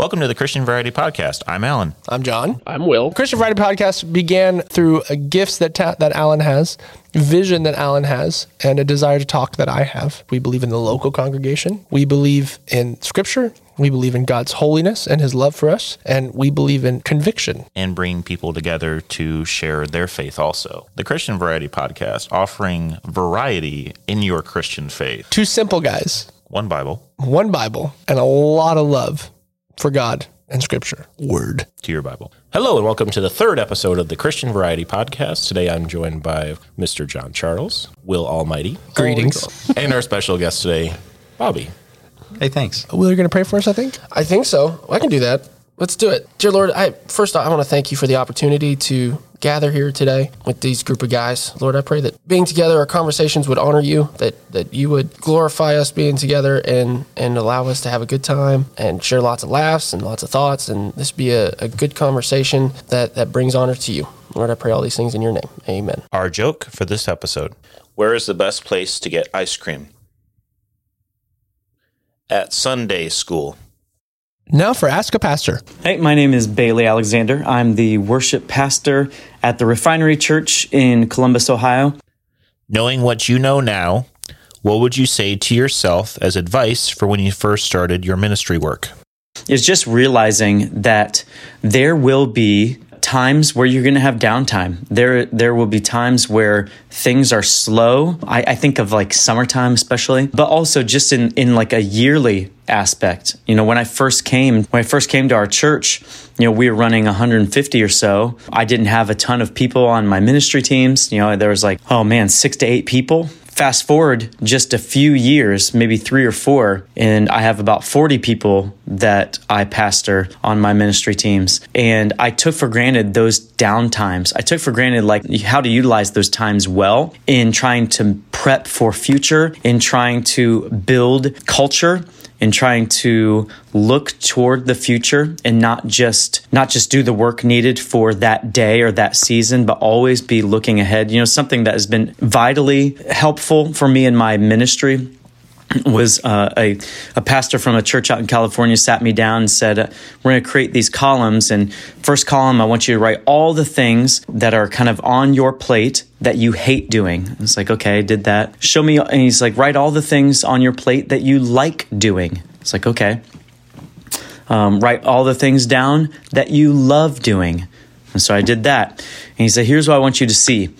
Welcome to the Christian Variety Podcast. I'm Allen. I'm John. I'm Will. Christian Variety Podcast began through gifts that ta- that Allen has, vision that Allen has, and a desire to talk that I have. We believe in the local congregation. We believe in Scripture. We believe in God's holiness and His love for us, and we believe in conviction. And bring people together to share their faith also. The Christian Variety Podcast, offering variety in your Christian faith. Two simple guys, One Bible one Bible, and a lot of love for God and Scripture. Word. to your Bible. Hello, and welcome to the third episode of the Christian Variety Podcast. Today I'm joined by Mr. John Charles, Will Almighty, Greetings. and our special guest today, Bobby. Hey, thanks. Will, you're going to pray for us, I think? I think so. I can do that. Let's do it. Dear Lord, I first I want to thank you for the opportunity to gather here today with these group of guys. Lord, I pray that being together, our conversations would honor you, that that you would glorify us being together and and allow us to have a good time and share lots of laughs and lots of thoughts and this be a, a good conversation that, that brings honor to you. Lord, I pray all these things in your name. Amen. Our joke for this episode Where is the best place to get ice cream? At Sunday school. Now for Ask a Pastor. Hey, my name is Bailey Alexander. I'm the worship pastor at the Refinery Church in Columbus, Ohio. Knowing what you know now, what would you say to yourself as advice for when you first started your ministry work? Is just realizing that there will be times where you're going to have downtime. There, there will be times where things are slow. I, I think of like summertime, especially, but also just in in like a yearly aspect. You know, when I first came, when I first came to our church, you know, we were running 150 or so. I didn't have a ton of people on my ministry teams. You know, there was like, oh man, six to eight people. Fast forward just a few years, maybe three or four, and I have about 40 people that I pastor on my ministry teams. And I took for granted those downtimes. I took for granted like how to utilize those times well in trying to prep for future, in trying to build culture in trying to look toward the future and not just not just do the work needed for that day or that season but always be looking ahead. You know something that has been vitally helpful for me in my ministry was uh, a, a pastor from a church out in California sat me down and said, We're going to create these columns. And first column, I want you to write all the things that are kind of on your plate that you hate doing. It's like, okay, I did that. Show me. And he's like, Write all the things on your plate that you like doing. It's like, okay. Um, write all the things down that you love doing. And so I did that. And he said, Here's what I want you to see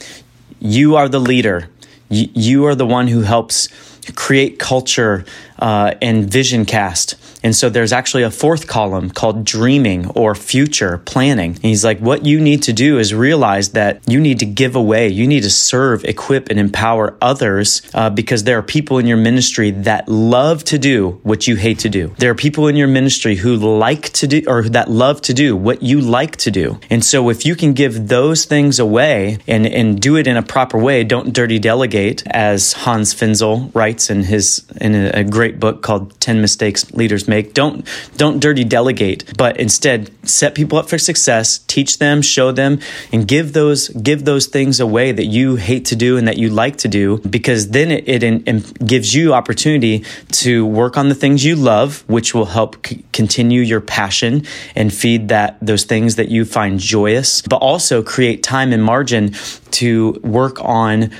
you are the leader, you, you are the one who helps create culture uh, and vision cast. And so there's actually a fourth column called dreaming or future planning. And he's like, what you need to do is realize that you need to give away, you need to serve, equip, and empower others uh, because there are people in your ministry that love to do what you hate to do. There are people in your ministry who like to do or that love to do what you like to do. And so if you can give those things away and, and do it in a proper way, don't dirty delegate, as Hans Finzel writes in his in a, a great book called 10 Mistakes Leaders Make. Don't don't dirty delegate, but instead set people up for success, teach them, show them, and give those give those things away that you hate to do and that you like to do, because then it, it in gives you opportunity to work on the things you love, which will help c- continue your passion and feed that those things that you find joyous, but also create time and margin to work on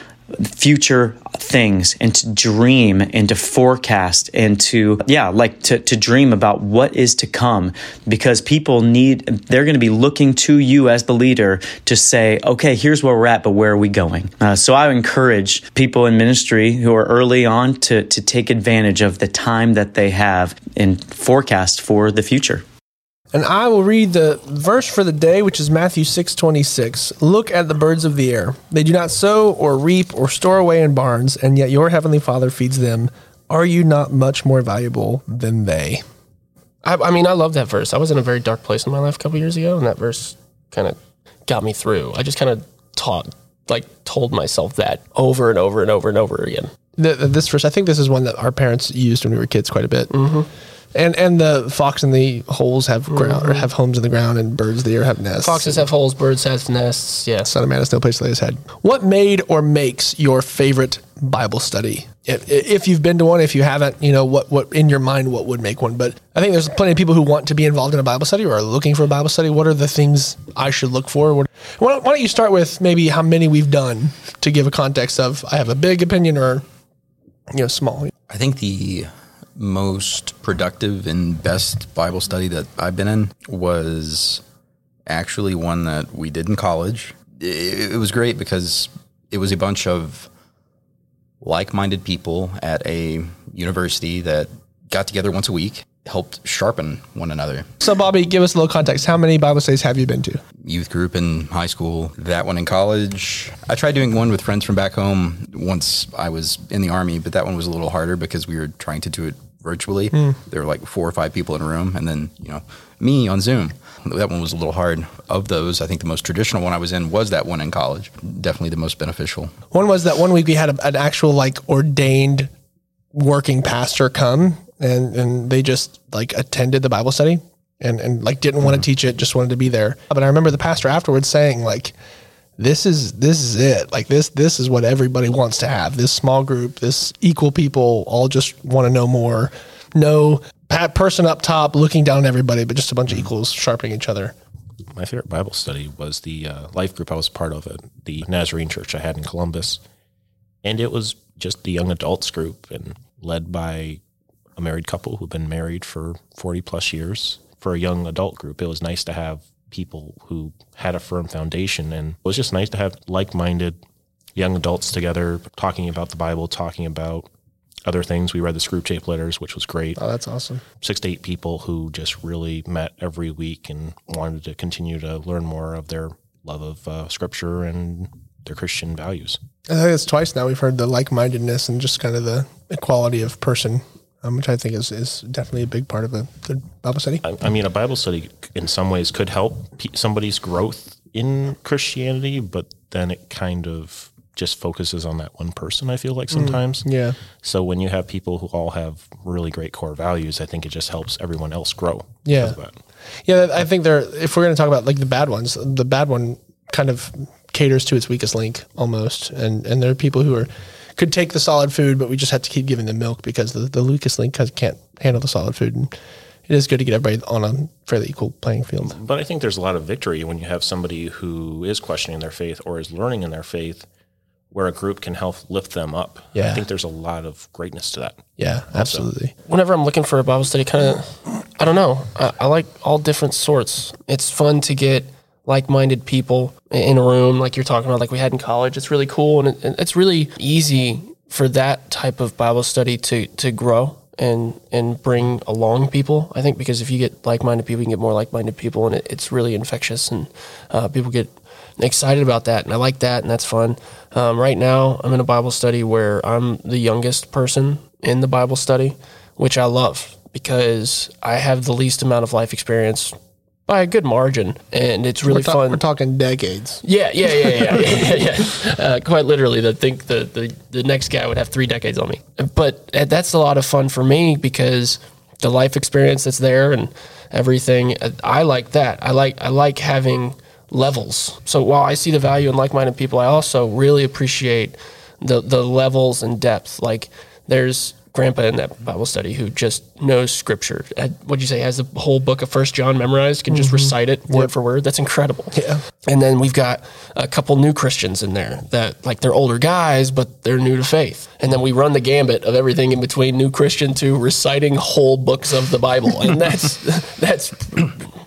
future things and to dream and to forecast and to yeah like to, to dream about what is to come because people need they're going to be looking to you as the leader to say okay here's where we're at but where are we going? Uh, so i encourage people in ministry who are early on to to take advantage of the time that they have and forecast for the future And I will read the verse for the day, which is Matthew six twenty six. Look at the birds of the air. They do not sow or reap or store away in barns, and yet your heavenly Father feeds them. Are you not much more valuable than they? I, I mean, I love that verse. I was in a very dark place in my life a couple years ago, and that verse kind of got me through. I just kind of taught, like, told myself that over and over and over and over again. The- this verse, I think this is one that our parents used when we were kids quite a bit. Mm-hmm. And and the fox and the holes have ground or mm-hmm. have homes in the ground, and birds of the air have nests. Foxes have holes, birds have nests. Yes. Son of man has no place to lay his head. What made or makes your favorite Bible study? if, if you've been to one, if you haven't, you know what what in your mind what would make one. But I think there's plenty of people who want to be involved in a Bible study or are looking for a Bible study. What are the things I should look for? What, why, don't, why don't you start with maybe how many we've done to give a context of I have a big opinion or you know small. I think the most productive and best Bible study that I've been in was actually one that we did in college. It, it was great because it was a bunch of like-minded people at a university that got together once a week, helped sharpen one another. So Bobby, give us a little context. How many Bible studies have you been to? Youth group in high school, that one in college. I tried doing one with friends from back home once I was in the army, but that one was a little harder because we were trying to do it virtually. Hmm. There were like four or five people in a room, and then you know me on Zoom. That one was a little hard. Of those, I think the most traditional one I was in was that one in college. Definitely the most beneficial. One was that one week we had a, an actual like ordained working pastor come and and they just like attended the Bible study and and like didn't want to hmm. teach it, just wanted to be there. But I remember the pastor afterwards saying like this is this is it. Like this this is what everybody wants to have. This small group, this equal people all just want to know more. No person up top looking down on everybody, but just a bunch of equals sharpening each other. My favorite Bible study was the uh, life group I was part of at the Nazarene church I had in Columbus. And it was just the young adults group and led by a married couple who've been married for 40 plus years. For a young adult group, it was nice to have people who had a firm foundation. And it was just nice to have like minded young adults together talking about the Bible, talking about other things. We read the Screwtape Letters, which was great. Oh, that's awesome. Six to eight people who just really met every week and wanted to continue to learn more of their love of uh, scripture and their Christian values. I think it's twice now we've heard the like mindedness and just kind of the equality of person, um, which I think is, is definitely a big part of a good Bible study. I, I mean, a Bible study in some ways could help pe- somebody's growth in Christianity, but then it kind of just focuses on that one person, I feel like sometimes. Yeah. So when you have people who all have really great core values, I think it just helps everyone else grow. Yeah. Yeah, I think they're, if we're going to talk about like the bad ones, the bad one kind of caters to its weakest link almost. And, and there are people who are, could take the solid food, but we just have to keep giving them milk because the, the weakest link has- can't handle the solid food. And it is good to get everybody on a fairly equal playing field. But I think there's a lot of victory when you have somebody who is questioning their faith or is learning in their faith where a group can help lift them up. Yeah. I think there's a lot of greatness to that. Yeah, absolutely. whenever I'm looking for a Bible study, kind of, I don't know. I, I like all different sorts. It's fun to get like-minded people in a room, like you're talking about, like we had in college. It's really cool, and it, it's really easy for that type of Bible study to to grow and and bring along people. I think because if you get like-minded people, you can get more like-minded people, and it, it's really infectious, and uh, people get excited about that, and I like that, and that's fun. Um, right now, I'm in a Bible study where I'm the youngest person in the Bible study, which I love because I have the least amount of life experience by a good margin, and it's really we're, ta- fun. we're talking decades. Yeah, yeah, yeah, yeah, yeah, yeah. Uh, quite literally, I think the, the the next guy would have three decades on me. But uh, that's a lot of fun for me because the life experience that's there and everything. uh, I like that. I like I like having levels. So while I see the value in like-minded people, I also really appreciate the the levels and depth. Like there's grandpa in that Bible study who just knows scripture. Uh, What'd you say? Has the whole book of First John memorized? Can just recite it word for word. That's incredible. Yeah. And then we've got a couple new Christians in there that like they're older guys, but they're new to faith. And then we run the gambit of everything in between new Christian to reciting whole books of the Bible. And that's that's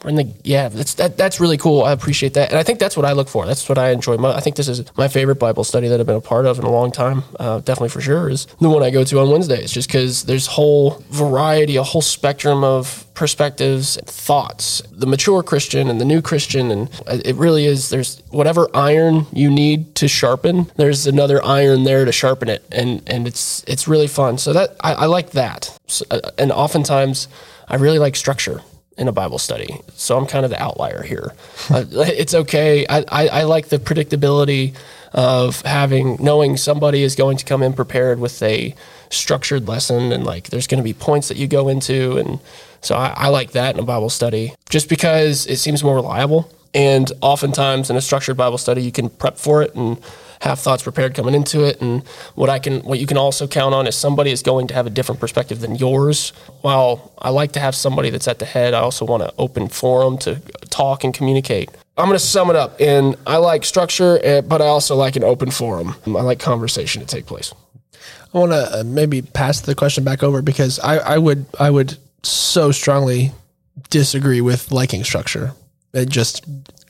in the yeah, that's that that's really cool. I appreciate that. And I think that's what I look for. That's what I enjoy. mo- I think this is my favorite Bible study that I've been a part of in a long time. Uh, definitely for sure is the one I go to on Wednesdays just because there's whole variety, a whole spectrum of perspectives, thoughts. The mature Christian and the new Christian, and it really is. There's whatever iron you need to sharpen. There's another iron there to sharpen it, and and it's it's really fun. So that I, I like that, so, uh, and oftentimes I really like structure in a Bible study. So I'm kind of the outlier here. uh, it's okay. I, I, I like the predictability of having knowing somebody is going to come in prepared with a structured lesson and like there's going to be points that you go into and so I, I like that in a Bible study just because it seems more reliable and oftentimes in a structured Bible study you can prep for it and have thoughts prepared coming into it. And what I can, what you can also count on is somebody is going to have a different perspective than yours. While I like to have somebody that's at the head, I also want to open forum to talk and communicate. I'm going to sum it up in I like structure, eh, but I also like an open forum. I like conversation to take place. I want to uh, maybe pass the question back over because I, I would I would so strongly disagree with liking structure. It just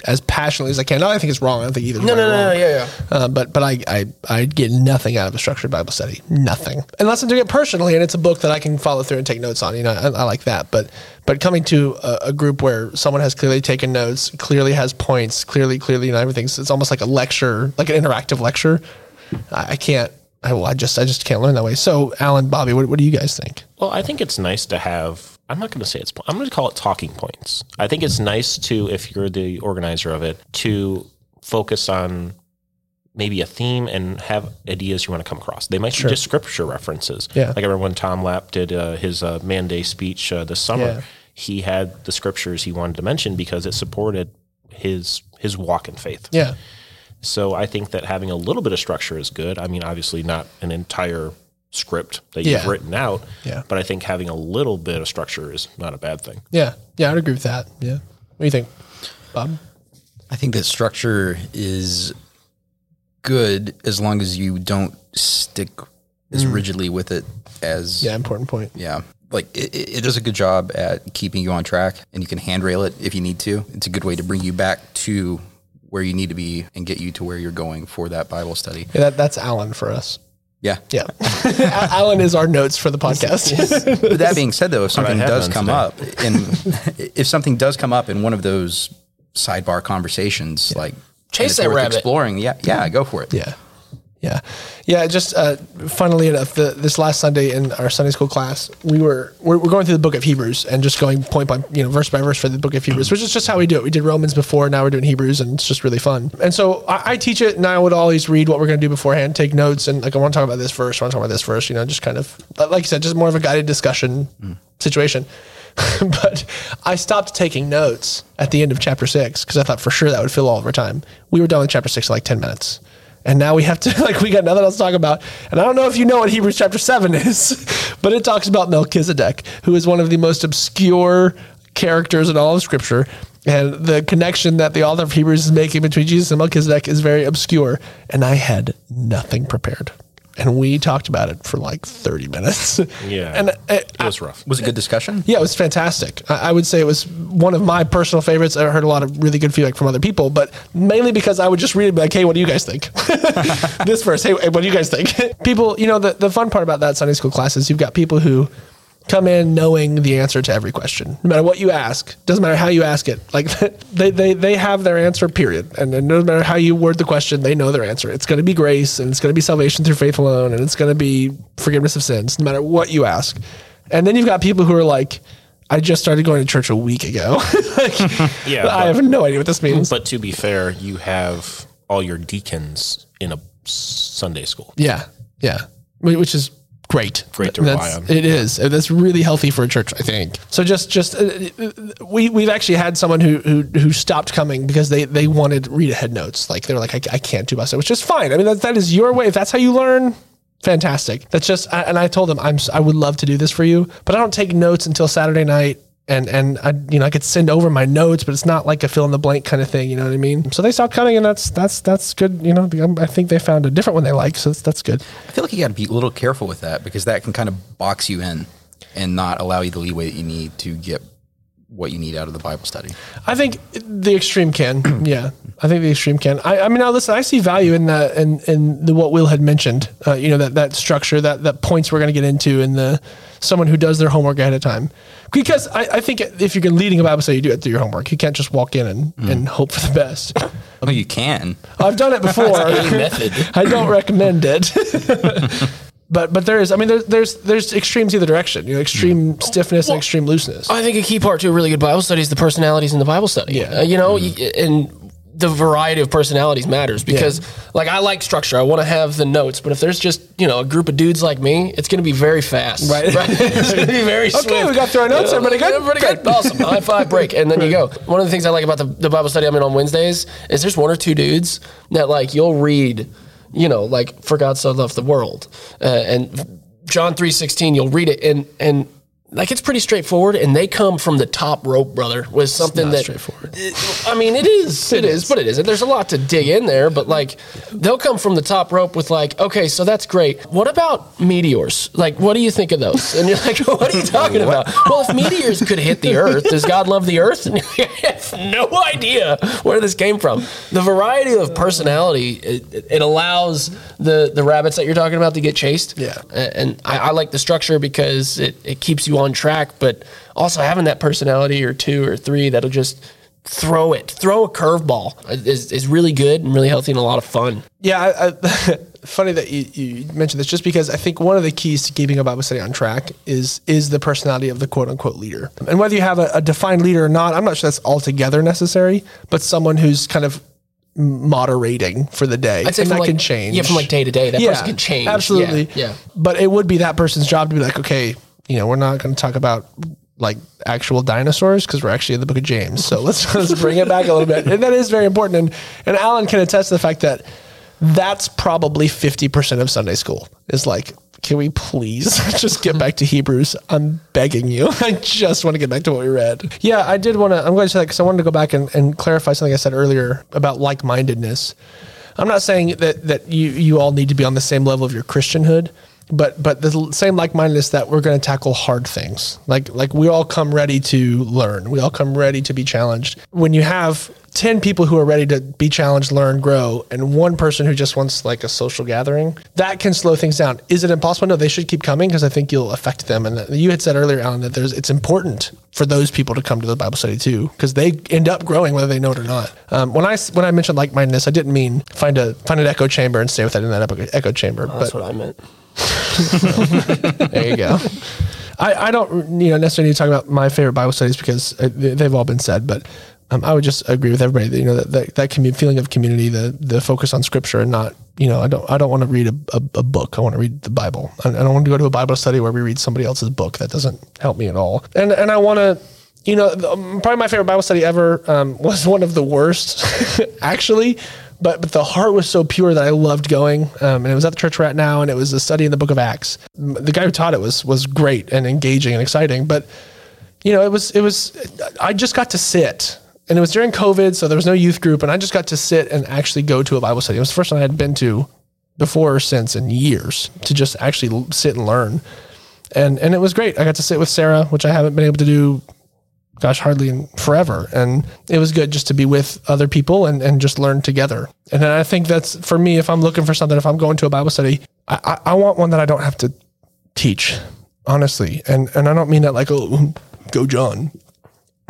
as passionately as I can. No, I think it's wrong. I don't think either. No, no, no, no, yeah, yeah. Uh, but but I, I I get nothing out of a structured Bible study. Nothing, unless I'm doing it personally, and it's a book that I can follow through and take notes on. You know, I, I like that. But but coming to a, a group where someone has clearly taken notes, clearly has points, clearly clearly you know everything's it's almost like a lecture, like an interactive lecture. I, I can't. I, well, I just I just can't learn that way. So, Allen, Bobby, what, what do you guys think? Well, I think it's nice to have. I'm not going to say it's. I'm going to call it talking points. I think it's nice to, if you're the organizer of it, to focus on maybe a theme and have ideas you want to come across. They might be just scripture references. Yeah. Like I remember when Tom Lapp did uh, his uh, Man Day speech uh, this summer. Yeah. He had the scriptures he wanted to mention because it supported his his walk in faith. Yeah, So I think that having a little bit of structure is good. I mean, obviously not an entire script that you've Yeah. written out, Yeah. but I think having a little bit of structure is not a bad thing. yeah, yeah. I'd agree with that. Yeah. What do you think, Bob? I think that structure is good as long as you don't stick as mm. rigidly with it as Yeah, important point. yeah. Like it, it it does a good job at keeping you on track, and you can handrail it if you need to. It's a good way to bring you back to where you need to be and get you to where you're going for that Bible study. Yeah, that, that's Allen for us. Yeah. Yeah, Allen is our notes for the podcast. But that being said, though, if something have does come today. up, and if something does come up in one of those sidebar conversations, like Chase and it's that rabbit. exploring, yeah, yeah, go for it. Yeah. Yeah. Yeah. Just uh, funnily enough, the, this last Sunday in our Sunday school class, we were we're, we're going through the book of Hebrews and just going point by you know verse by verse for the book of Hebrews, which is just how we do it. We did Romans before, now we're doing Hebrews, and it's just really fun. And so I, I teach it, and I would always read what we're going to do beforehand, take notes, and like I want to talk about this verse, I want to talk about this verse, you know, just kind of like you said, just more of a guided discussion situation. but I stopped taking notes at the end of chapter six because I thought for sure that would fill all of our time. We were done with chapter six in like 10 minutes. And now we have to, like, we got nothing else to talk about. And I don't know if you know what Hebrews chapter seven is, but it talks about Melchizedek, who is one of the most obscure characters in all of scripture. And the connection that the author of Hebrews is making between Jesus and Melchizedek is very obscure. And I had nothing prepared. And we talked about it for like 30 minutes. Yeah. And uh, It was rough. Was it a good discussion? yeah, it was fantastic. I, I would say it was one of my personal favorites. I heard a lot of really good feedback from other people, but mainly because I would just read it and be like, hey, what do you guys think? this verse, hey, hey, what do you guys think? people, you know, the, the fun part about that Sunday school class is you've got people who come in knowing the answer to every question. No matter what you ask, doesn't matter how you ask it. Like they, they, they have their answer, period. And then no matter how you word the question, they know their answer. It's going to be grace and it's going to be salvation through faith alone and it's going to be forgiveness of sins, no matter what you ask. And then you've got people who are like, I just started going to church a week ago. like, Yeah, I but- have no idea what this means. But to be fair, you have all your deacons in a Sunday school. Yeah, yeah, which is great. Great to That's- rely on. It is. That's really healthy for a church, I think. So just, just uh, uh, we we've actually had someone who who who stopped coming because they they wanted read ahead notes. Like they were like, I, I can't do myself, which is fine. I mean, that that is your way. If that's how you learn. Fantastic. That's just, and I told them I'm, I would love to do this for you, but I don't take notes until Saturday night, and and I, you know, I could send over my notes, but it's not like a fill in the blank kind of thing. You know what I mean? So they stopped coming, and that's that's that's good. You know, I think they found a different one they like, so that's, that's good. I feel like you got to be a little careful with that because that can kind of box you in and not allow you the leeway that you need to get what you need out of the Bible study. I think the extreme can. yeah, I think the extreme can. I, I mean, now listen. I see value in the in in the what Will had mentioned. Uh, you know that that structure, that that points we're going to get into, and the someone who does their homework ahead of time. Because I, I think if you're leading a Bible study, you do it through your homework. You can't just walk in and, mm. and hope for the best. Oh, you can. I've done it before. method. I don't recommend it. but but there is. I mean, there's there's there's extremes either direction. You know, extreme mm. stiffness and extreme looseness. I think a key part to a really good Bible study is the personalities in the Bible study. Yeah. Uh, you know, mm-hmm. y- and the variety of personalities matters because, like, I like structure. I want to have the notes, but if there's just you know a group of dudes like me, it's going to be very fast. Right. it's going to be very. Okay, we got through our notes. Everybody good? Everybody good. Awesome. High five. Break, and then you go. One of the things I like about the, the Bible study I'm in on Wednesdays is there's one or two dudes that like you'll read you know, like for God so loved the world, uh, and John three sixteen. You'll read it, and and like it's pretty straightforward, and they come from the top rope, brother, with something that straightforward. I mean, it is, it is, but it isn't. There's a lot to dig in there, but like they'll come from the top rope with like, okay, so that's great. What about meteors? Like, what do you think of those? And you're like, what are you talking about? Well, if meteors could hit the Earth, does God love the Earth? And you have no idea where this came from. The variety of personality it, it allows the the rabbits that you're talking about to get chased. Yeah. And I, I like the structure because it, it keeps you on track, but also having that personality or two or three that'll just throw it, throw a curveball is, is really good and really healthy and a lot of fun. Yeah, I, I, funny that you, you mentioned this, just because I think one of the keys to keeping a Bible study on track is is the personality of the quote unquote leader, and whether you have a, a defined leader or not, I'm not sure that's altogether necessary, but someone who's kind of moderating for the day, I'd say and that like, can change. Yeah, from like day to day, that person can change. Absolutely. Yeah. yeah. But it would be that person's job to be like, okay, you know, we're not going to talk about like actual dinosaurs because we're actually in the book of James. So let's, let's bring it back a little bit. And that is very important. And, and Allen can attest to the fact that that's probably 50% of Sunday school is like, can we please just get back to Hebrews? I'm begging you. I just want to get back to what we read. Yeah, I did want to, I'm going to say that because I wanted to go back and, and clarify something I said earlier about like mindedness. I'm not saying that, that you, you all need to be on the same level of your Christianhood, but but the same like mindedness that we're going to tackle hard things. Like like we all come ready to learn. We all come ready to be challenged. When you have 10 people who are ready to be challenged, learn, grow, and one person who just wants like a social gathering, that can slow things down. Is it impossible? No, they should keep coming because I think you'll affect them. And you had said earlier, Allen, that there's it's important for those people to come to the Bible study too because they end up growing whether they know it or not. Um, when I when I mentioned like mindedness, I didn't mean find a find an echo chamber and stay with that in that echo, echo chamber. That's but what I meant. There you go. I, I don't you know necessarily need to talk about my favorite Bible studies because uh, they- they've all been said, but um, I would just agree with everybody that you know that that, that commu- feeling of community, the the focus on Scripture, and not you know I don't I don't want to read a, a, a book. I want to read the Bible. I, I don't want to go to a Bible study where we read somebody else's book. That doesn't help me at all. And and I want to. You know, um, probably my favorite Bible study ever um, was one of the worst, actually but but the heart was so pure that I loved going. Um, and it was at the church at now, and it was a study in the Book of Acts. The guy who taught it was was great and engaging and exciting. But you know, it was it was I just got to sit, and it was during COVID, so there was no youth group, and I just got to sit and actually go to a Bible study. It was the first one I had been to before or since in years to just actually sit and learn. And and it was great. I got to sit with Sarah, which I haven't been able to do gosh, hardly forever. And it was good just to be with other people and, and just learn together. And then I think that's for me, if I'm looking for something, if I'm going to a Bible study, I, I, I want one that I don't have to teach, honestly. And and I don't mean that like, oh, go John.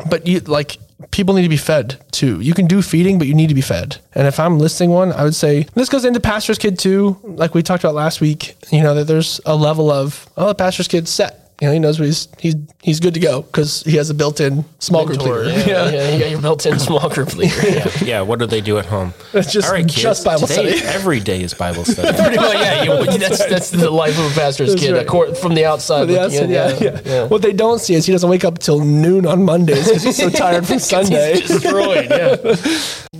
But you like people need to be fed too. You can do feeding, but you need to be fed. And if I'm listing one, I would say this goes into pastor's kid too. Like we talked about last week, you know, that there's a level of, oh, the pastor's kid's set. You know, he knows what he's he's he's good to go because he has a built-in small group leader. Yeah, yeah, you got your built-in small group leader. Yeah. Yeah, what do they do at home? It's just- just Bible today, study. Every day is Bible study. Pretty much, yeah. You, that's that's the life of a pastor's kid. right. accor- From the outside, Yeah, looking in, yeah, yeah. What they don't see is he doesn't wake up till noon on Mondays because he's so tired from Sunday. He's destroyed. Yeah.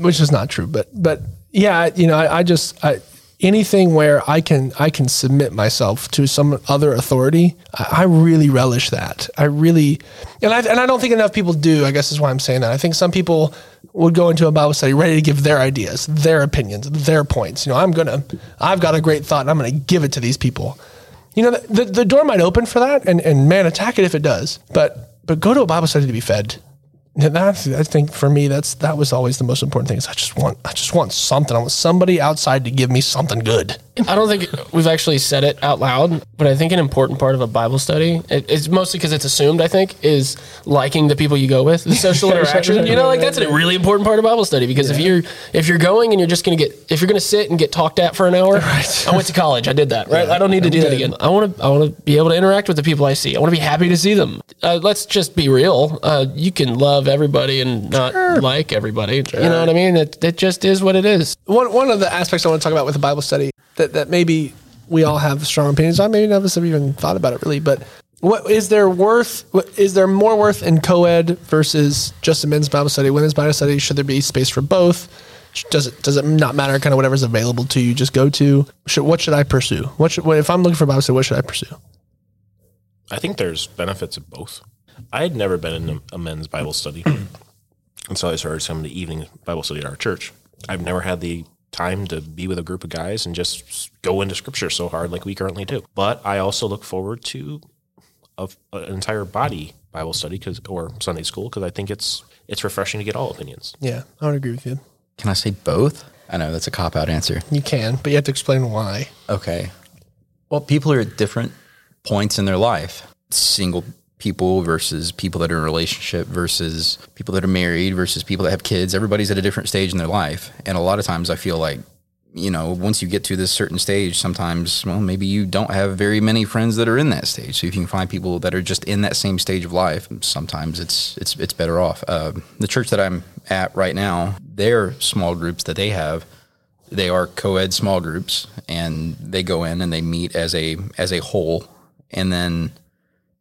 which is not true. But but yeah, you know, I, I just I, anything where I can I can submit myself to some other authority, I, I really relish that. I really, and I and I don't think enough people do. I guess is why I'm saying that. I think some people would go into a Bible study ready to give their ideas, their opinions, their points. You know, I'm gonna, I've got a great thought, and I'm gonna give it to these people. You know, the, the, the door might open for that, and and man, attack it if it does. But but go to a Bible study to be fed. That's I think for me that's that was always the most important thing is I just want I just want something. I want somebody outside to give me something good. I don't think we've actually said it out loud, but I think an important part of a Bible study, it, it's mostly because it's assumed, I think, is liking the people you go with, the social interaction. You know, like that's a really important part of Bible study because if you're if you're going and you're just gonna get if you're gonna sit and get talked at for an hour, I went to college, I did that, right? I don't need to do that again. I want to I want to be able to interact with the people I see. I want to be happy to see them. Uh, let's just be real. Uh, you can love everybody and not like everybody. You know what I mean? It, it just is what it is. One one of the aspects I want to talk about with the Bible study that that maybe we all have strong opinions on. Maybe none of us have even thought about it really, but what is there worth? What, is there more worth in co-ed versus just a men's Bible study, women's Bible study? Should there be space for both? Does it does it not matter? Kind of whatever's available to you, just go to. Should, what should I pursue? What should what, if I'm looking for Bible study? What should I pursue? I think there's benefits of both. I had never been in a, a men's Bible study until I started some of the evening Bible study at our church. I've never had the time to be with a group of guys and just go into scripture so hard like we currently do. But I also look forward to a, an entire body Bible study cause, or Sunday school because I think it's it's refreshing to get all opinions. Yeah, I would agree with you. Can I say both? I know that's a cop out answer. You can, but you have to explain why. Okay. Well, people are at different points in their life. Single people versus people that are in a relationship versus people that are married versus people that have kids. Everybody's at a different stage in their life. And a lot of times I feel like, you know, once you get to this certain stage, sometimes, well, maybe you don't have very many friends that are in that stage. So if you can find people that are just in that same stage of life, sometimes it's it's it's better off. Uh, the church that I'm at right now, their small groups that they have, they are co-ed small groups, and they go in and they meet as a as a whole, and then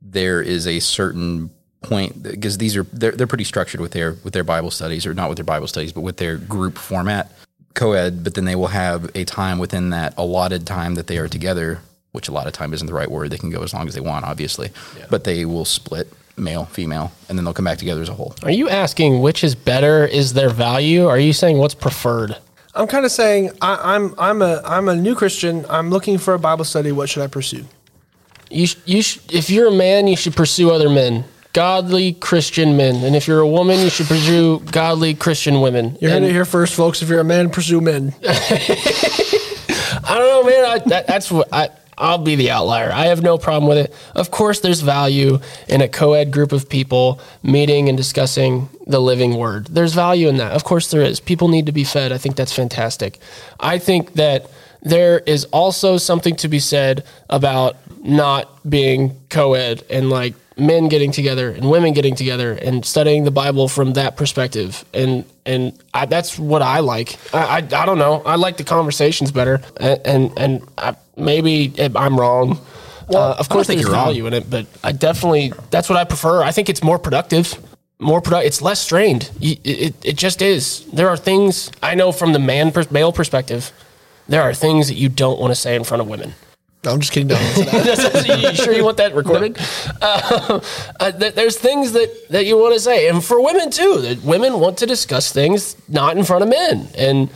there is a certain point because these are they're, they're pretty structured with their with their Bible studies or not with their Bible studies but with their group format co-ed but then they will have a time within that allotted time that they are together which a lot of time isn't the right word they can go as long as they want obviously but they will split male female and then they'll come back together as a whole Are you asking which is better? Is there value? Are you saying what's preferred? I'm kind of saying I, I'm I'm a I'm a new Christian. I'm looking for a Bible study. What should I pursue? You, sh- you sh- if you're a man, you should pursue other men, godly Christian men, and if you're a woman, you should pursue godly Christian women. You're And- it here first, folks. If you're a man, pursue men. I don't know, man. I, that, that's what I. I'll be the outlier. I have no problem with it. Of course, there's value in a co-ed group of people meeting and discussing the living word. There's value in that. Of course, there is. People need to be fed. I think that's fantastic. I think that there is also something to be said about not being co-ed and like men getting together and women getting together and studying the Bible from that perspective. And and I, that's what I like. I, I I don't know. I like the conversations better. And and, and I, maybe I'm wrong. uh, of course, there's you're wrong. value in it, but I definitely that's what I prefer. I think it's more productive. More product. It's less strained. It, it, it just is. There are things I know from the man pers- male perspective. There are things that you don't want to say in front of women. No, I'm just kidding. Don't answer that. you sure you want that recorded? Uh, uh, th- there's things that, that you want to say, and for women too. That women want to discuss things not in front of men, and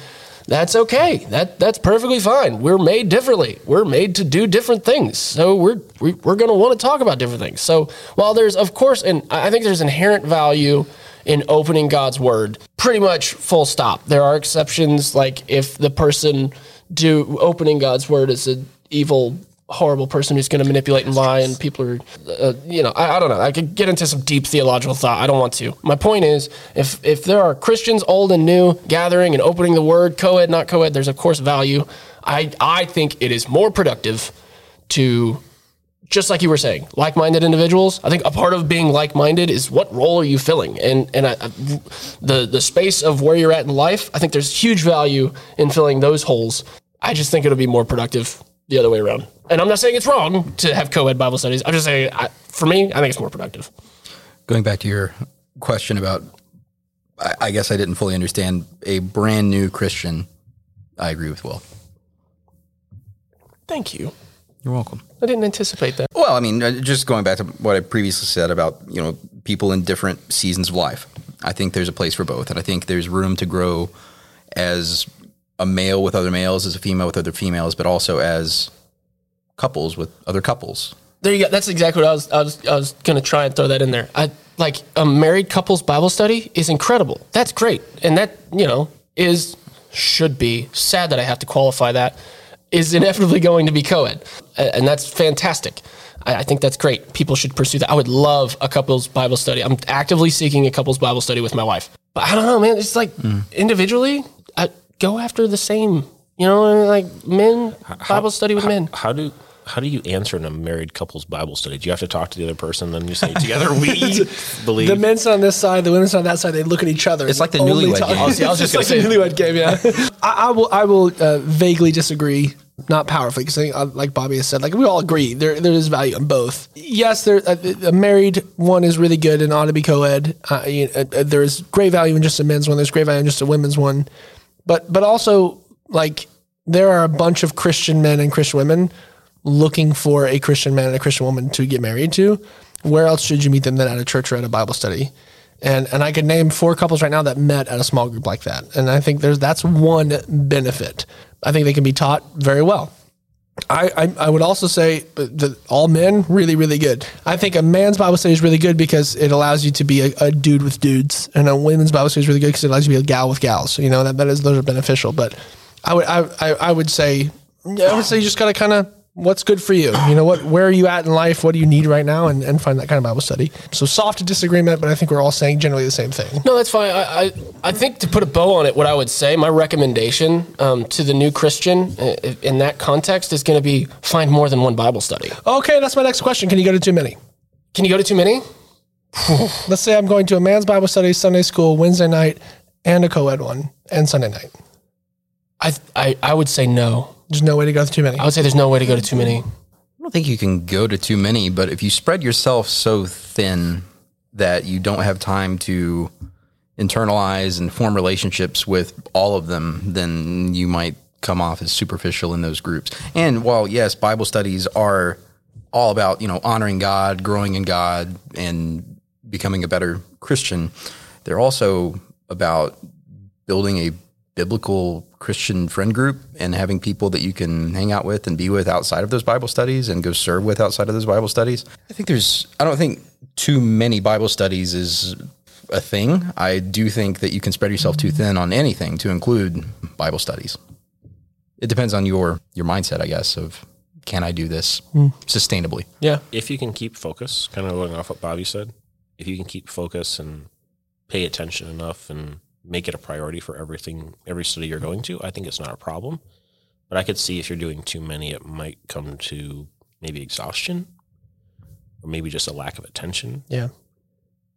that's okay. That that's perfectly fine. We're made differently. We're made to do different things, so we're we, we're going to want to talk about different things. So while there's of course, and I think there's inherent value in opening God's word, pretty much full stop. There are exceptions, like if the person do opening God's word as an evil horrible person who's going to manipulate and lie and people are uh, you know I, I don't know. I could get into some deep theological thought. I don't want to. My point is if if there are christians old and new gathering and opening the word co-ed not co-ed there's of course value. I i think it is more productive to just like you were saying, like-minded individuals. I think a part of being like-minded is what role are you filling, and and I, I- the the space of where you're at in life. I think there's huge value in filling those holes. I just think it'll be more productive the other way around. And I'm not saying it's wrong to have co-ed Bible studies. I'm just saying, I, for me, I think it's more productive. Going back to your question about, I, I guess I didn't fully understand a brand new Christian. I agree with Will. Thank you. You're welcome. I didn't anticipate that. Well, I mean, uh, just going back to what I previously said about you know people in different seasons of life. I think there's a place for both, and I think there's room to grow as a male with other males, as a female with other females, but also as couples with other couples. There you go. That's exactly what I was. I was. I was going to try and throw that in there. I like a married couples Bible study is incredible. That's great, and that you know is should be sad that I have to qualify that is inevitably going to be co-ed, and that's fantastic. I, think that's great. People should pursue that. I would love a couples Bible study. I'm actively seeking a couples Bible study with my wife, but I don't know, man. It's like hmm. individually, I go after the same. You know, like men Bible study with men. How do how do you answer in a married couple's Bible study? Do you have to talk to the other person? Then you say, "Together we believe." The men's on this side, the women's on that side. They look at each other. It's like the Only newlywed talk- game. I was- I was just It's gonna like the newlywed game. Yeah, I, I will. I will uh, vaguely disagree, not powerfully, because uh, like Bobby has said, like we all agree there there is value in both. Yes, there a, a married one is really good and ought to be co-ed. Uh, you know, uh, there is great value in just a men's one. There's great value in just a women's one. But but also like there are a bunch of Christian men and Christian women looking for a Christian man and a Christian woman to get married to. Where else should you meet them than at a church or at a Bible study? And and I could name four couples right now that met at a small group like that. And I think there's that's one benefit. I think they can be taught very well. I, I, I would also say that all men really really good. I think a man's Bible study is really good because it allows you to be a, a dude with dudes, and a women's Bible study is really good because it allows you to be a gal with gals. You know that that is those are beneficial. But I would I I, I would say I would say you just gotta kind of what's good for you. You know what where are you at in life? What do you need right now, and, and find that kind of Bible study. So soft disagreement, but I think we're all saying generally the same thing. No, that's fine. I, I, I think to put a bow on it, what I would say, my recommendation um, to the new Christian uh, in that context is going to be find more than one Bible study. Okay, that's my next question. Can you go to too many? Can you go to too many? Let's say I'm going to a man's Bible study, Sunday school, Wednesday night, and a co-ed one, and Sunday night. I, I, I would say no. There's no way to go to too many. I would say there's no way to go to too many. I don't think you can go to too many, but if you spread yourself so thin that you don't have time to internalize and form relationships with all of them, then you might come off as superficial in those groups. And while yes, Bible studies are all about, you know, honoring God, growing in God and becoming a better Christian, they're also about building a biblical Christian friend group and having people that you can hang out with and be with outside of those Bible studies and go serve with outside of those Bible studies. I think there's, I don't think too many Bible studies is a thing. I do think that you can spread yourself too thin on anything to include Bible studies. It depends on your your mindset, I guess, of can I do this hmm. sustainably? Yeah. if you can keep focus, kind of going off what Bobby said, if you can keep focus and pay attention enough and make it a priority for everything, every study you're going to, I think it's not a problem. But I could see if you're doing too many, it might come to maybe exhaustion or maybe just a lack of attention. yeah.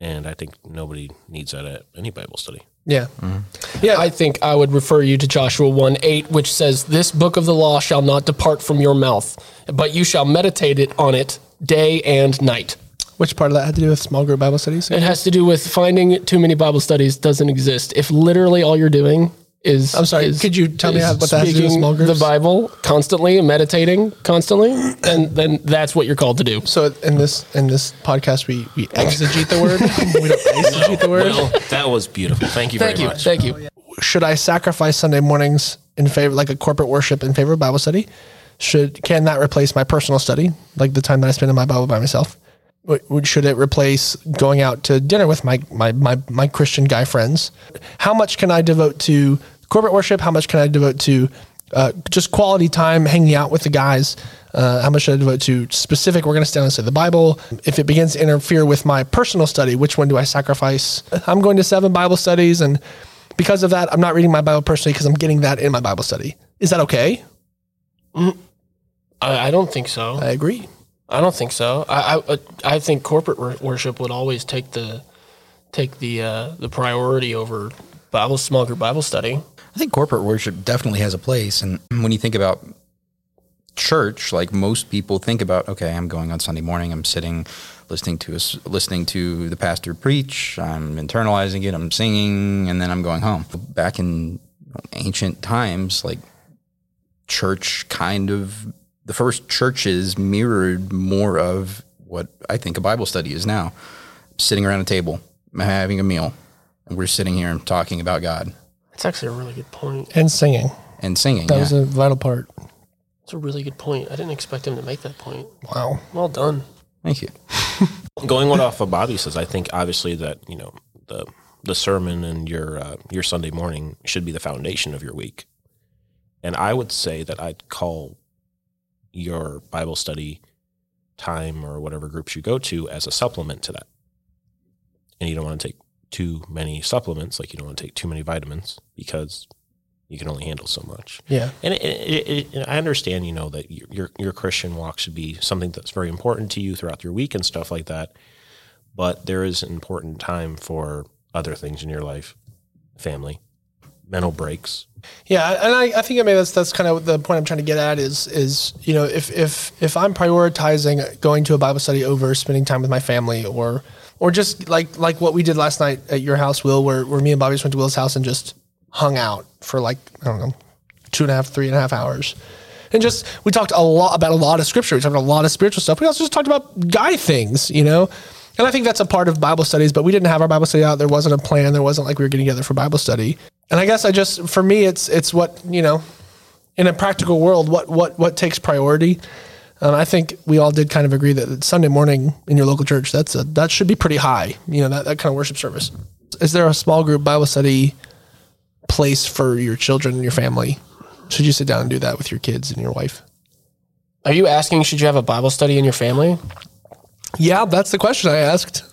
And I think nobody needs that at any Bible study. Yeah. Mm-hmm. Yeah, I think I would refer you to Joshua 1 8, which says, This book of the law shall not depart from your mouth, but you shall meditate it on it day and night. Which part of that had to do with small group Bible studies? It has to do with finding too many Bible studies doesn't exist. If literally all you're doing is I'm sorry, is- could you tell me is how- what that has to do with speaking small groups? The Bible constantly meditating constantly, and then that's what you're called to do. So in this in this podcast, we we exegete the word. we don't exegete the word. Well, that was beautiful. Thank you Thank very you, much. thank you. Oh, Should I sacrifice Sunday mornings in favor, like a corporate worship, in favor of Bible study? Should can that replace my personal study, like the time that I spend in my Bible by myself? Should it replace going out to dinner with my, my my my Christian guy friends? How much can I devote to corporate worship? How much can I devote to uh, just quality time hanging out with the guys? Uh, how much should I devote to specific? We're going to stand and say the Bible. If it begins to interfere with my personal study, which one do I sacrifice? I'm going to seven Bible studies, and because of that, I'm not reading my Bible personally because I'm getting that in my Bible study. Is that okay? I, I don't think so. I agree. I don't think so. I I, I think corporate wor- worship would always take the take the uh, the priority over Bible small group Bible study. I think corporate worship definitely has a place. And when you think about church, like most people think about, okay, I'm going on Sunday morning, I'm sitting, listening to us, listening to the pastor preach, I'm internalizing it, I'm singing, and then I'm going home. Back in ancient times, like church kind of the first churches mirrored more of what I think a Bible study is now. Sitting around a table, having a meal, and we're sitting here and talking about God That's actually a really good point. And singing. and singing. That yeah. was a vital part. It's a really good point. I didn't expect him to make that point. Wow. Well done. Thank you. Going on off of Bobby says, I think obviously that you know the the sermon and your uh, your Sunday morning should be the foundation of your week, and I would say that I'd call your Bible study time or whatever groups you go to as a supplement to that. And you don't want to take too many supplements, like you don't want to take too many vitamins because you can only handle so much. Yeah. And it, it, it, I understand, you know, that your, your your Christian walk should be something that's very important to you throughout your week and stuff like that. But there is an important time for other things in your life, family, mental breaks. Yeah, and I, I think I mean that's that's kind of the point I'm trying to get at is is you know if if if I'm prioritizing going to a Bible study over spending time with my family or or just like like what we did last night at your house, Will, where where me and Bobby just went to Will's house and just hung out for like, I don't know, two and a half, three and a half hours. And just, we talked a lot about a lot of scripture. We talked about a lot of spiritual stuff. We also just talked about guy things, you know? And I think that's a part of Bible studies, but we didn't have our Bible study out. There wasn't a plan. There wasn't like we were getting together for Bible study. And I guess I just, for me, it's, it's what, you know, in a practical world, what, what, what takes priority? And I think we all did kind of agree that Sunday morning in your local church, that's a, that should be pretty high, you know, that, that kind of worship service. Is there a small group Bible study place for your children and your family? Should you sit down and do that with your kids and your wife? Are you asking, should you have a Bible study in your family? Yeah, that's the question I asked.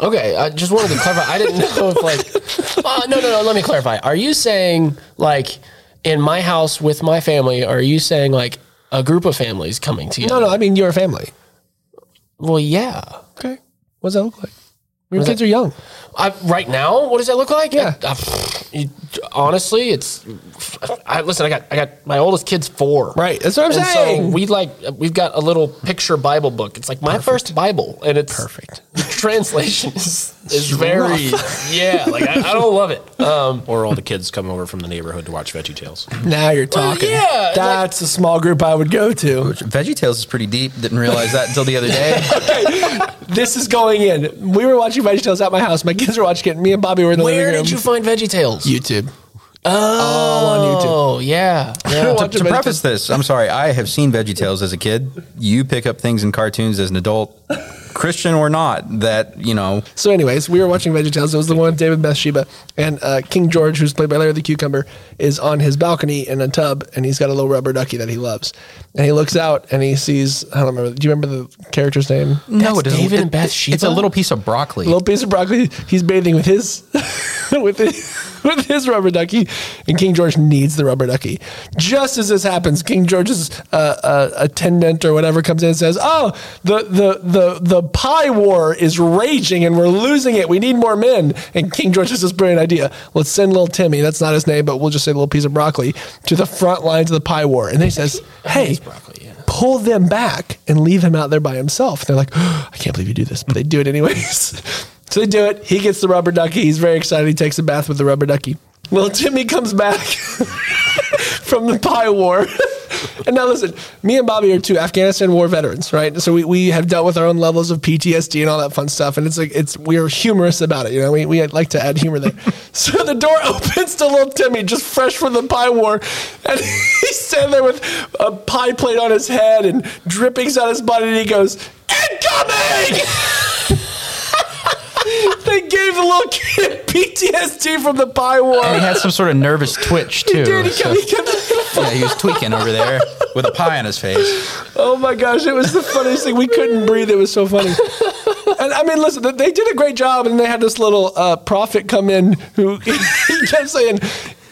Okay, I just wanted to clarify. I didn't know if like, uh, no, no, no. Let me clarify. Are you saying like in my house with my family? Are you saying like a group of families coming together? No, no, I mean your family. Well, yeah. Okay. What does that look like? Your kids are young. I, right now, what does that look like? Yeah. Uh, you- honestly, it's. I listen. I got I got my oldest kid's four. Right, that's what I'm and saying. So we like we've got a little picture Bible book. It's like my first Bible, and it's Perfect. The translation is is very yeah. Like I, I don't love it. Um, Or all the kids come over from the neighborhood to watch Veggie Tales. Now you're talking. yeah, like- That's a small group I would go to. VeggieTales is pretty deep. Didn't realize that until the other day. okay, This is going in. We were watching VeggieTales at my house. My kids were watching it. Me and Bobby were in the where living room. did you find Veggie Tales? YouTube. All on YouTube. Oh yeah. yeah. Watch to preface this, I'm sorry. I have seen VeggieTales as a kid. You pick up things in cartoons as an adult, Christian or not. That you know. So, anyways, we were watching VeggieTales. It was the one with David Bathsheba and uh, King George, who's played by Larry the Cucumber, is on his balcony in a tub, and he's got a little rubber ducky that he loves. And he looks out and he sees. I don't remember. Do you remember the character's name? no, it. David it- and Bathsheba? It's a little piece of broccoli. A little piece of broccoli. He's bathing with his with his, with his rubber ducky, and King George needs the rubber ducky. Just as this happens, King George's uh, uh, attendant or whatever comes in and says, "Oh, the the the the pie war is raging, and we're losing it. We need more men." And King George has this brilliant idea: let's send little Timmy. That's not his name, but we'll just say a little piece of broccoli to the front lines of the pie war. And then he says, "Hey." Pull them back and leave him out there by himself. They're like, I can't believe you do this, but they do it anyways. So they do it. He gets the rubber ducky. He's very excited. He takes a bath with the rubber ducky. Little Timmy comes back from the pie war. and now listen, me and Bobby are two Afghanistan war veterans, right? So we, we have dealt with our own levels of PTSD and all that fun stuff. And it's like, it's, we're humorous about it. You know, we, we like to add humor there. so the door opens to little Timmy, just fresh from the pie war. And he's standing there with a pie plate on his head and drippings on his body. And he goes, incoming! They gave the little kid PTSD from the pie war. and he had some sort of nervous twitch too. Dude, he so- kept, he kept, yeah, he was tweaking over there with a pie on his face. oh my gosh, it was the funniest thing. We couldn't breathe. It was so funny. And I mean, listen, they did a great job, and they had this little uh, prophet come in who he kept saying,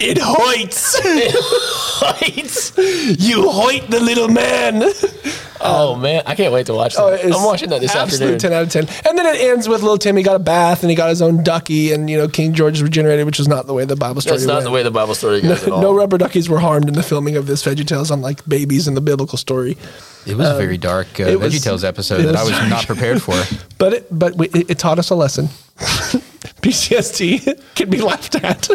"It hoits, Right. you hoit the little man." Oh man, I can't wait to watch that. Oh, I'm watching that this absolute afternoon. ten out of ten. And then it ends with little Timmy got a bath and he got his own ducky, and you know King George is regenerated, which is not the way the Bible story. That's not went. the way the Bible story goes at all. No rubber duckies were harmed in the filming of this VeggieTales, unlike babies in the biblical story. It was a very dark uh, it was- VeggieTales episode it that I was was dark. not prepared for. But it, but we, it, it taught us a lesson. PTSD can be laughed at.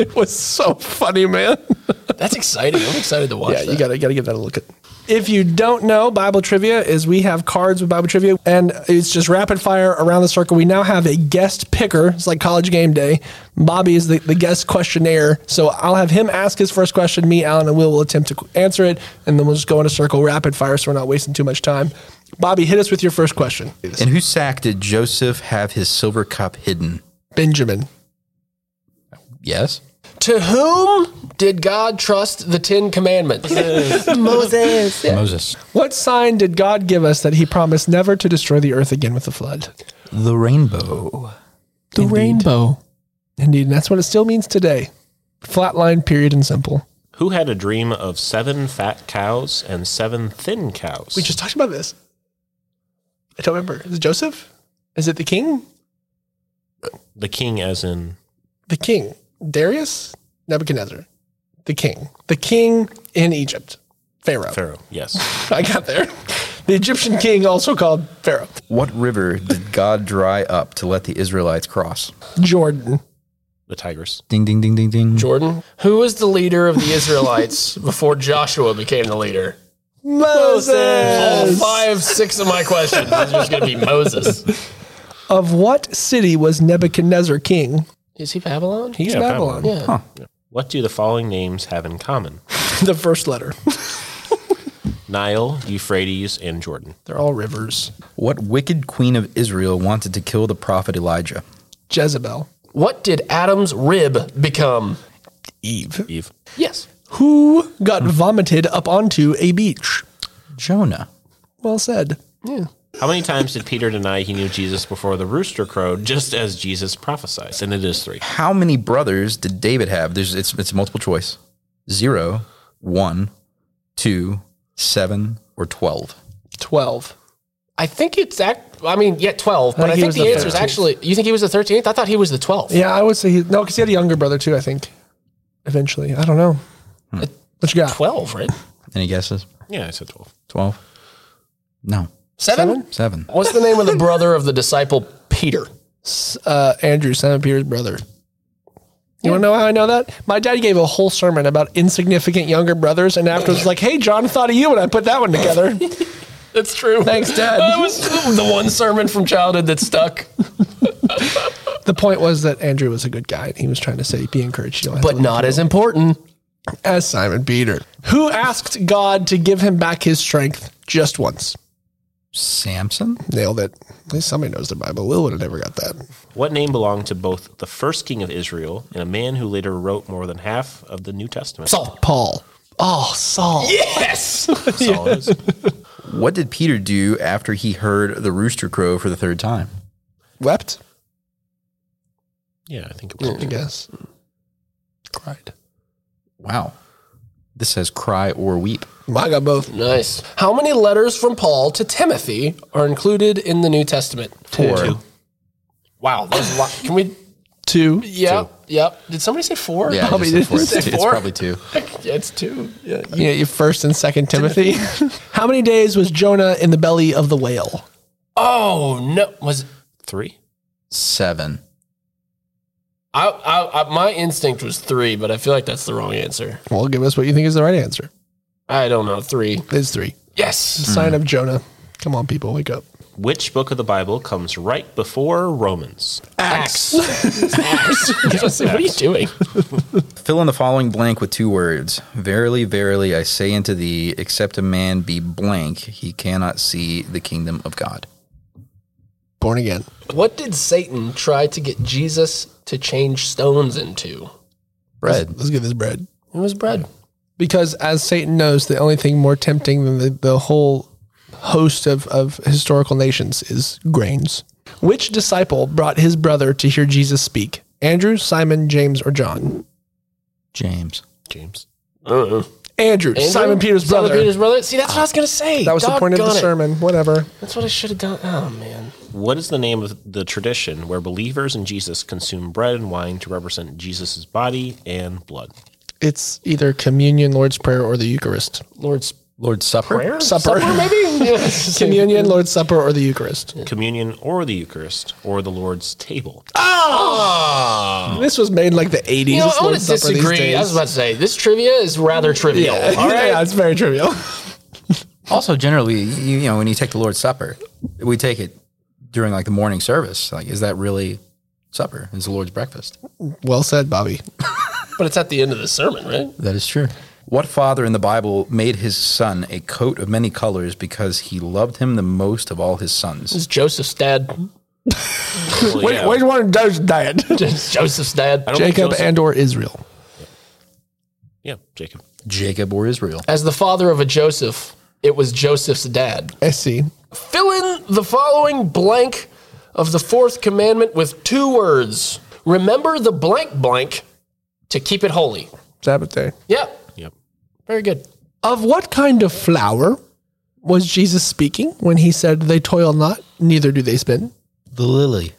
it was so funny, man. That's exciting. I'm excited to watch it. yeah, that. you gotta gotta give that a look at. If you don't know, Bible trivia is we have cards with Bible trivia, and it's just rapid fire around the circle. We now have a guest picker. It's like college game day. Bobby is the, the guest questionnaire, so I'll have him ask his first question. Me, Allen, and Will will attempt to answer it, and then we'll just go in a circle rapid fire, so we're not wasting too much time. Bobby, hit us with your first question. In whose sack did Joseph have his silver cup hidden? Benjamin. Yes. To whom did God trust the Ten Commandments? Moses. Moses. What sign did God give us that He promised never to destroy the earth again with a flood? The rainbow. The rainbow. Indeed, and that's what it still means today. Flatline, period, and simple. Who had a dream of seven fat cows and seven thin cows? We just talked about this. I don't remember. Is it Joseph? Is it the king? the king, as in The king. Darius? Nebuchadnezzar. The king. The king in Egypt. Pharaoh. Pharaoh. Yes. I got there. The Egyptian king, also called Pharaoh. What river did God dry up to let the Israelites cross? Jordan. The Tigris. Ding, ding, ding, ding, ding. Jordan, who was the leader of the Israelites before Joshua became the leader? Moses. All Moses. five, six of my questions is just going to be Moses. Of what city was Nebuchadnezzar king? Is he Babylon? He's Yeah, Babylon. Babylon. yeah. What do the following names have in common? the first letter. Nile, Euphrates, and Jordan. They're all rivers. What wicked queen of Israel wanted to kill the prophet Elijah? Jezebel. What did Adam's rib become? Eve. Eve. Yes. Who got vomited up onto a beach? Jonah. Well said. How many times did Peter deny he knew Jesus before the rooster crowed, just as Jesus prophesied? And it is three. How many brothers did David have? There's it's it's multiple choice. Zero, one, two, seven, or twelve. 12. I think it's act. I mean, yeah, twelve. But think I think the the answer is actually. You think he was the thirteenth? I thought he was the twelfth. Yeah, I would say he, no, because he had a younger brother too, I think. Eventually. I don't know. Hmm. What you got? Twelve, right? Any guesses? Yeah, I said 12. Twelve? No. Seven? Seven. What's the name of the brother of the disciple Peter? Uh, Andrew, Simon Peter's brother. You want to know how I know that? My dad gave a whole sermon about insignificant younger brothers, and afterwards like, "Hey, John, thought of you when I put that one together." That's true. Thanks, Dad. That was the one sermon from childhood that stuck. the point was that Andrew was a good guy, and he was trying to say, "Be encouraged." You don't But not as important. as Simon Peter, who asked God to give him back his strength just once. Samson? Nailed it. At least somebody knows their Bible. Will would have never got that. What name belonged to both the first king of Israel and a man who later wrote more than half of the New Testament? Saul. Paul. Oh, Saul. Yes. Saul it is. What did Peter do after he heard the rooster crow for the third time? Wept, Yeah, I think it was. I guess. Cried. Wow. This says cry or weep. I got both. nice. How many letters from Paul to Timothy are included in the New Testament? Four. Two. Wow, that was a lot. Can we? Two. Yep. Yep. Did somebody say four? Yeah, Probably just did. it's, Say it's four? probably two. Yeah, it's two. Yeah. You know, your first and second Timothy. How many days was Jonah in the belly of the whale? Oh no! Was it Three? Seven. I, I, I? My instinct was three, but I feel like that's the wrong answer. Well, give us what you think is the right answer. I don't know. Three. It's three. Yes. Sign of Jonah. Come on, people, wake up. Which book of the Bible comes right before Romans? Acts. Acts. what are you doing? Fill in the following blank with two words. Verily, verily, I say unto thee, except a man be blank, he cannot see the kingdom of God. Born again. What did Satan try to get Jesus to change stones into? Bread. Let's get this bread. It was bread. Because as Satan knows, the only thing more tempting than the, the whole host of, of historical nations is grains. Which disciple brought his brother to hear Jesus speak? Andrew, Simon, James, or John? James. James. Uh-uh. Andrew, Andrew? Simon Peter's brother. Simon Peter's brother. See, that's what I was gonna say. that was the point of the Doggone it. sermon. Whatever. That's what I should have done. Oh man. What is the name of the tradition where believers in Jesus consume bread and wine to represent Jesus' body and blood? It's either communion, Lord's Prayer, or the Eucharist. Lord's Lord's Supper? prayer. Supper. maybe. Yes. Communion, Lord's Supper, or the Eucharist. Communion or the Eucharist or the Lord's table? Oh, This was made in like the 80s. You know, This I want Lord's to disagree. I was about to say this trivia is rather trivial. yeah. All right. yeah, it's very trivial. Also, generally, you, you know, when you take the Lord's Supper, we take it during like the morning service. Like, is that really supper? Is the Lord's breakfast? Well said, Bobby. But it's at the end of the sermon, right? That is true. What father in the Bible made his son a coat of many colors because he loved him the most of all his sons? It's Joseph's dad. Well, Wait, yeah. wait, one does diet. It's Joseph's dad. I don't think Jacob Joseph- and or Israel. yeah, Jacob. Jacob or Israel? As the father of a Joseph, it was Joseph's dad. I see. Fill in the following blank of the fourth commandment with two words. Remember the blank blank to keep it holy. Sabbath day. Yep. Yep. Very good. Of what kind of flower was Jesus speaking when he said, They toil not, neither do they spin? The lily.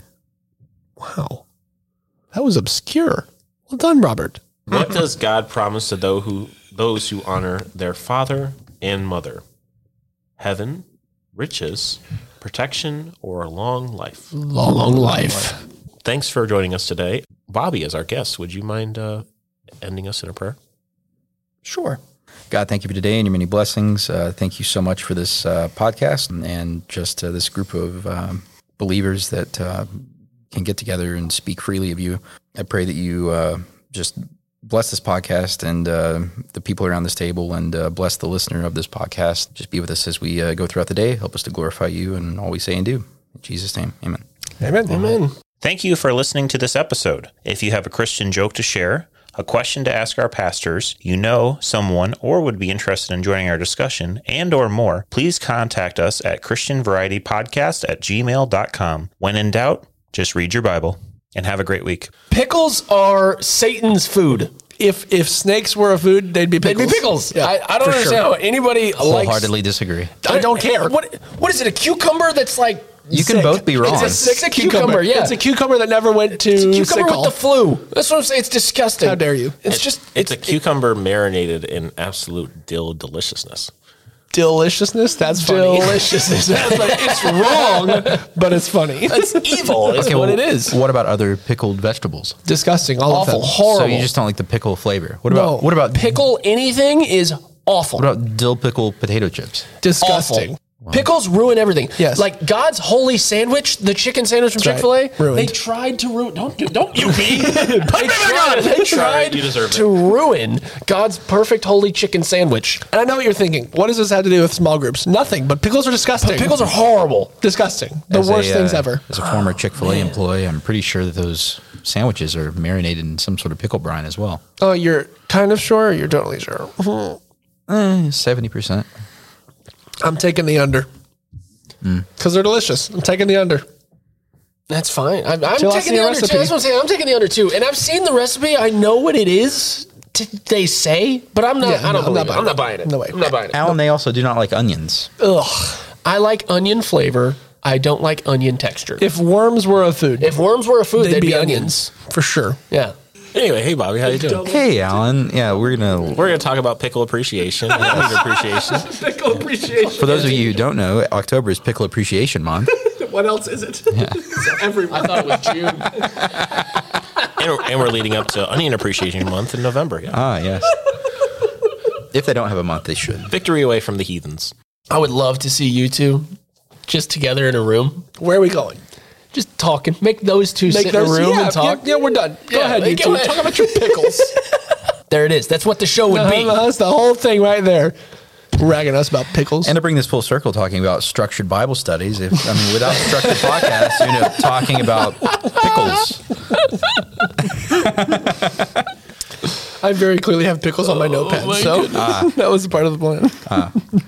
Wow. That was obscure. Well done, Robert. What does God promise to those who those who honor their father and mother? Heaven, riches, protection, or a long life? Long long life. Thanks for joining us today. Bobby, as our guest, would you mind uh, ending us in a prayer? Sure. God, thank you for today and your many blessings. Uh, thank you so much for this uh, podcast and, and just uh, this group of um, believers that uh, can get together and speak freely of you. I pray that you uh, just bless this podcast and uh, the people around this table and uh, bless the listener of this podcast. Just be with us as we uh, go throughout the day. Help us to glorify you and all we say and do. In Jesus' name, amen. Amen. Amen. Thank you for listening to this episode. If you have a Christian joke to share, a question to ask our pastors, you know someone or would be interested in joining our discussion, and or more, please contact us at christianvarietypodcast at gmail.com. When in doubt, just read your Bible and have a great week. Pickles are Satan's food. If if snakes were a food, they'd be pickles. They'd pickles. be pickles. Yeah, I, I don't for understand sure. how anybody likes. Wholeheartedly disagree. I don't care. What what is it? A cucumber that's like You can Sick. both be wrong. It's a sick cucumber. Yeah, It's a cucumber that never went to It's a cucumber sick with the flu. That's what I'm saying. It's disgusting. How dare you. It's just It's a cucumber marinated in absolute dill deliciousness. Deliciousness. That's funny. deliciousness. That's like, it's wrong, but it's funny. It's evil. Is Okay, what well, it is. What about other pickled vegetables? Disgusting. All Awful. of them. Horrible. So you just don't like the pickle flavor. What about No. what about pickle anything is awful. what about dill pickle potato chips? Disgusting. Awful. Pickles ruin everything. Yes. like God's holy sandwich, the chicken sandwich from Chick Fil A. right. They tried to ruin. Don't do. Don't you be. they tried, they tried you deserve to ruin God's perfect holy chicken sandwich. And I know what you're thinking. What does this have to do with small groups? Nothing. But pickles are disgusting. Pickles are horrible. disgusting. The As a, worst things uh, ever. As a former Chick Fil A employee, I'm pretty sure that those sandwiches are marinated in some sort of pickle brine as well. Oh, you're kind of sure. Or you're totally sure. Seventy percent. I'm taking the under because they're delicious. I'm taking the under. That's fine. I'm, I'm Till I taking see the a under too. That's what I'm saying. I'm taking the under too. And I've seen the recipe. I know what it is. T- they say, but I'm not. Yeah, I don't no, I'm believe not it. buying I'm not it. buying it. No way. I'm not buying it. Allen, they also do not like onions. Ugh. I like onion flavor. I don't like onion texture. If, If worms were a food, If worms were a food, they'd, they'd, be, onions. for sure. Yeah. Anyway, hey Bobby, how you doing? Hey, Allen. Yeah, we're gonna. We're going to talk about pickle appreciation and onion appreciation. Pickle appreciation. For those of you who don't know, October is Pickle Appreciation Month. What else is it? Everyone. I thought it was June. and, we're, and we're leading up to Onion Appreciation Month in November. Yeah. ah, yes. if they don't have a month, they should. Victory away from the heathens. I would love to see you two just together in a room, Where are we going? Just talking. Make those two sit in a room yeah, and talk. Yeah, yeah, we're done. Go Yeah, ahead, you go two. ahead. Talk about your pickles. There it is. That's what the show would be. Uh, That's the whole thing right there. Ragging us about pickles. And to bring this full circle, talking about structured Bible studies. If I mean, without structured podcasts, you know, talking about pickles. I very clearly have pickles on my notepad, so that was part of the plan.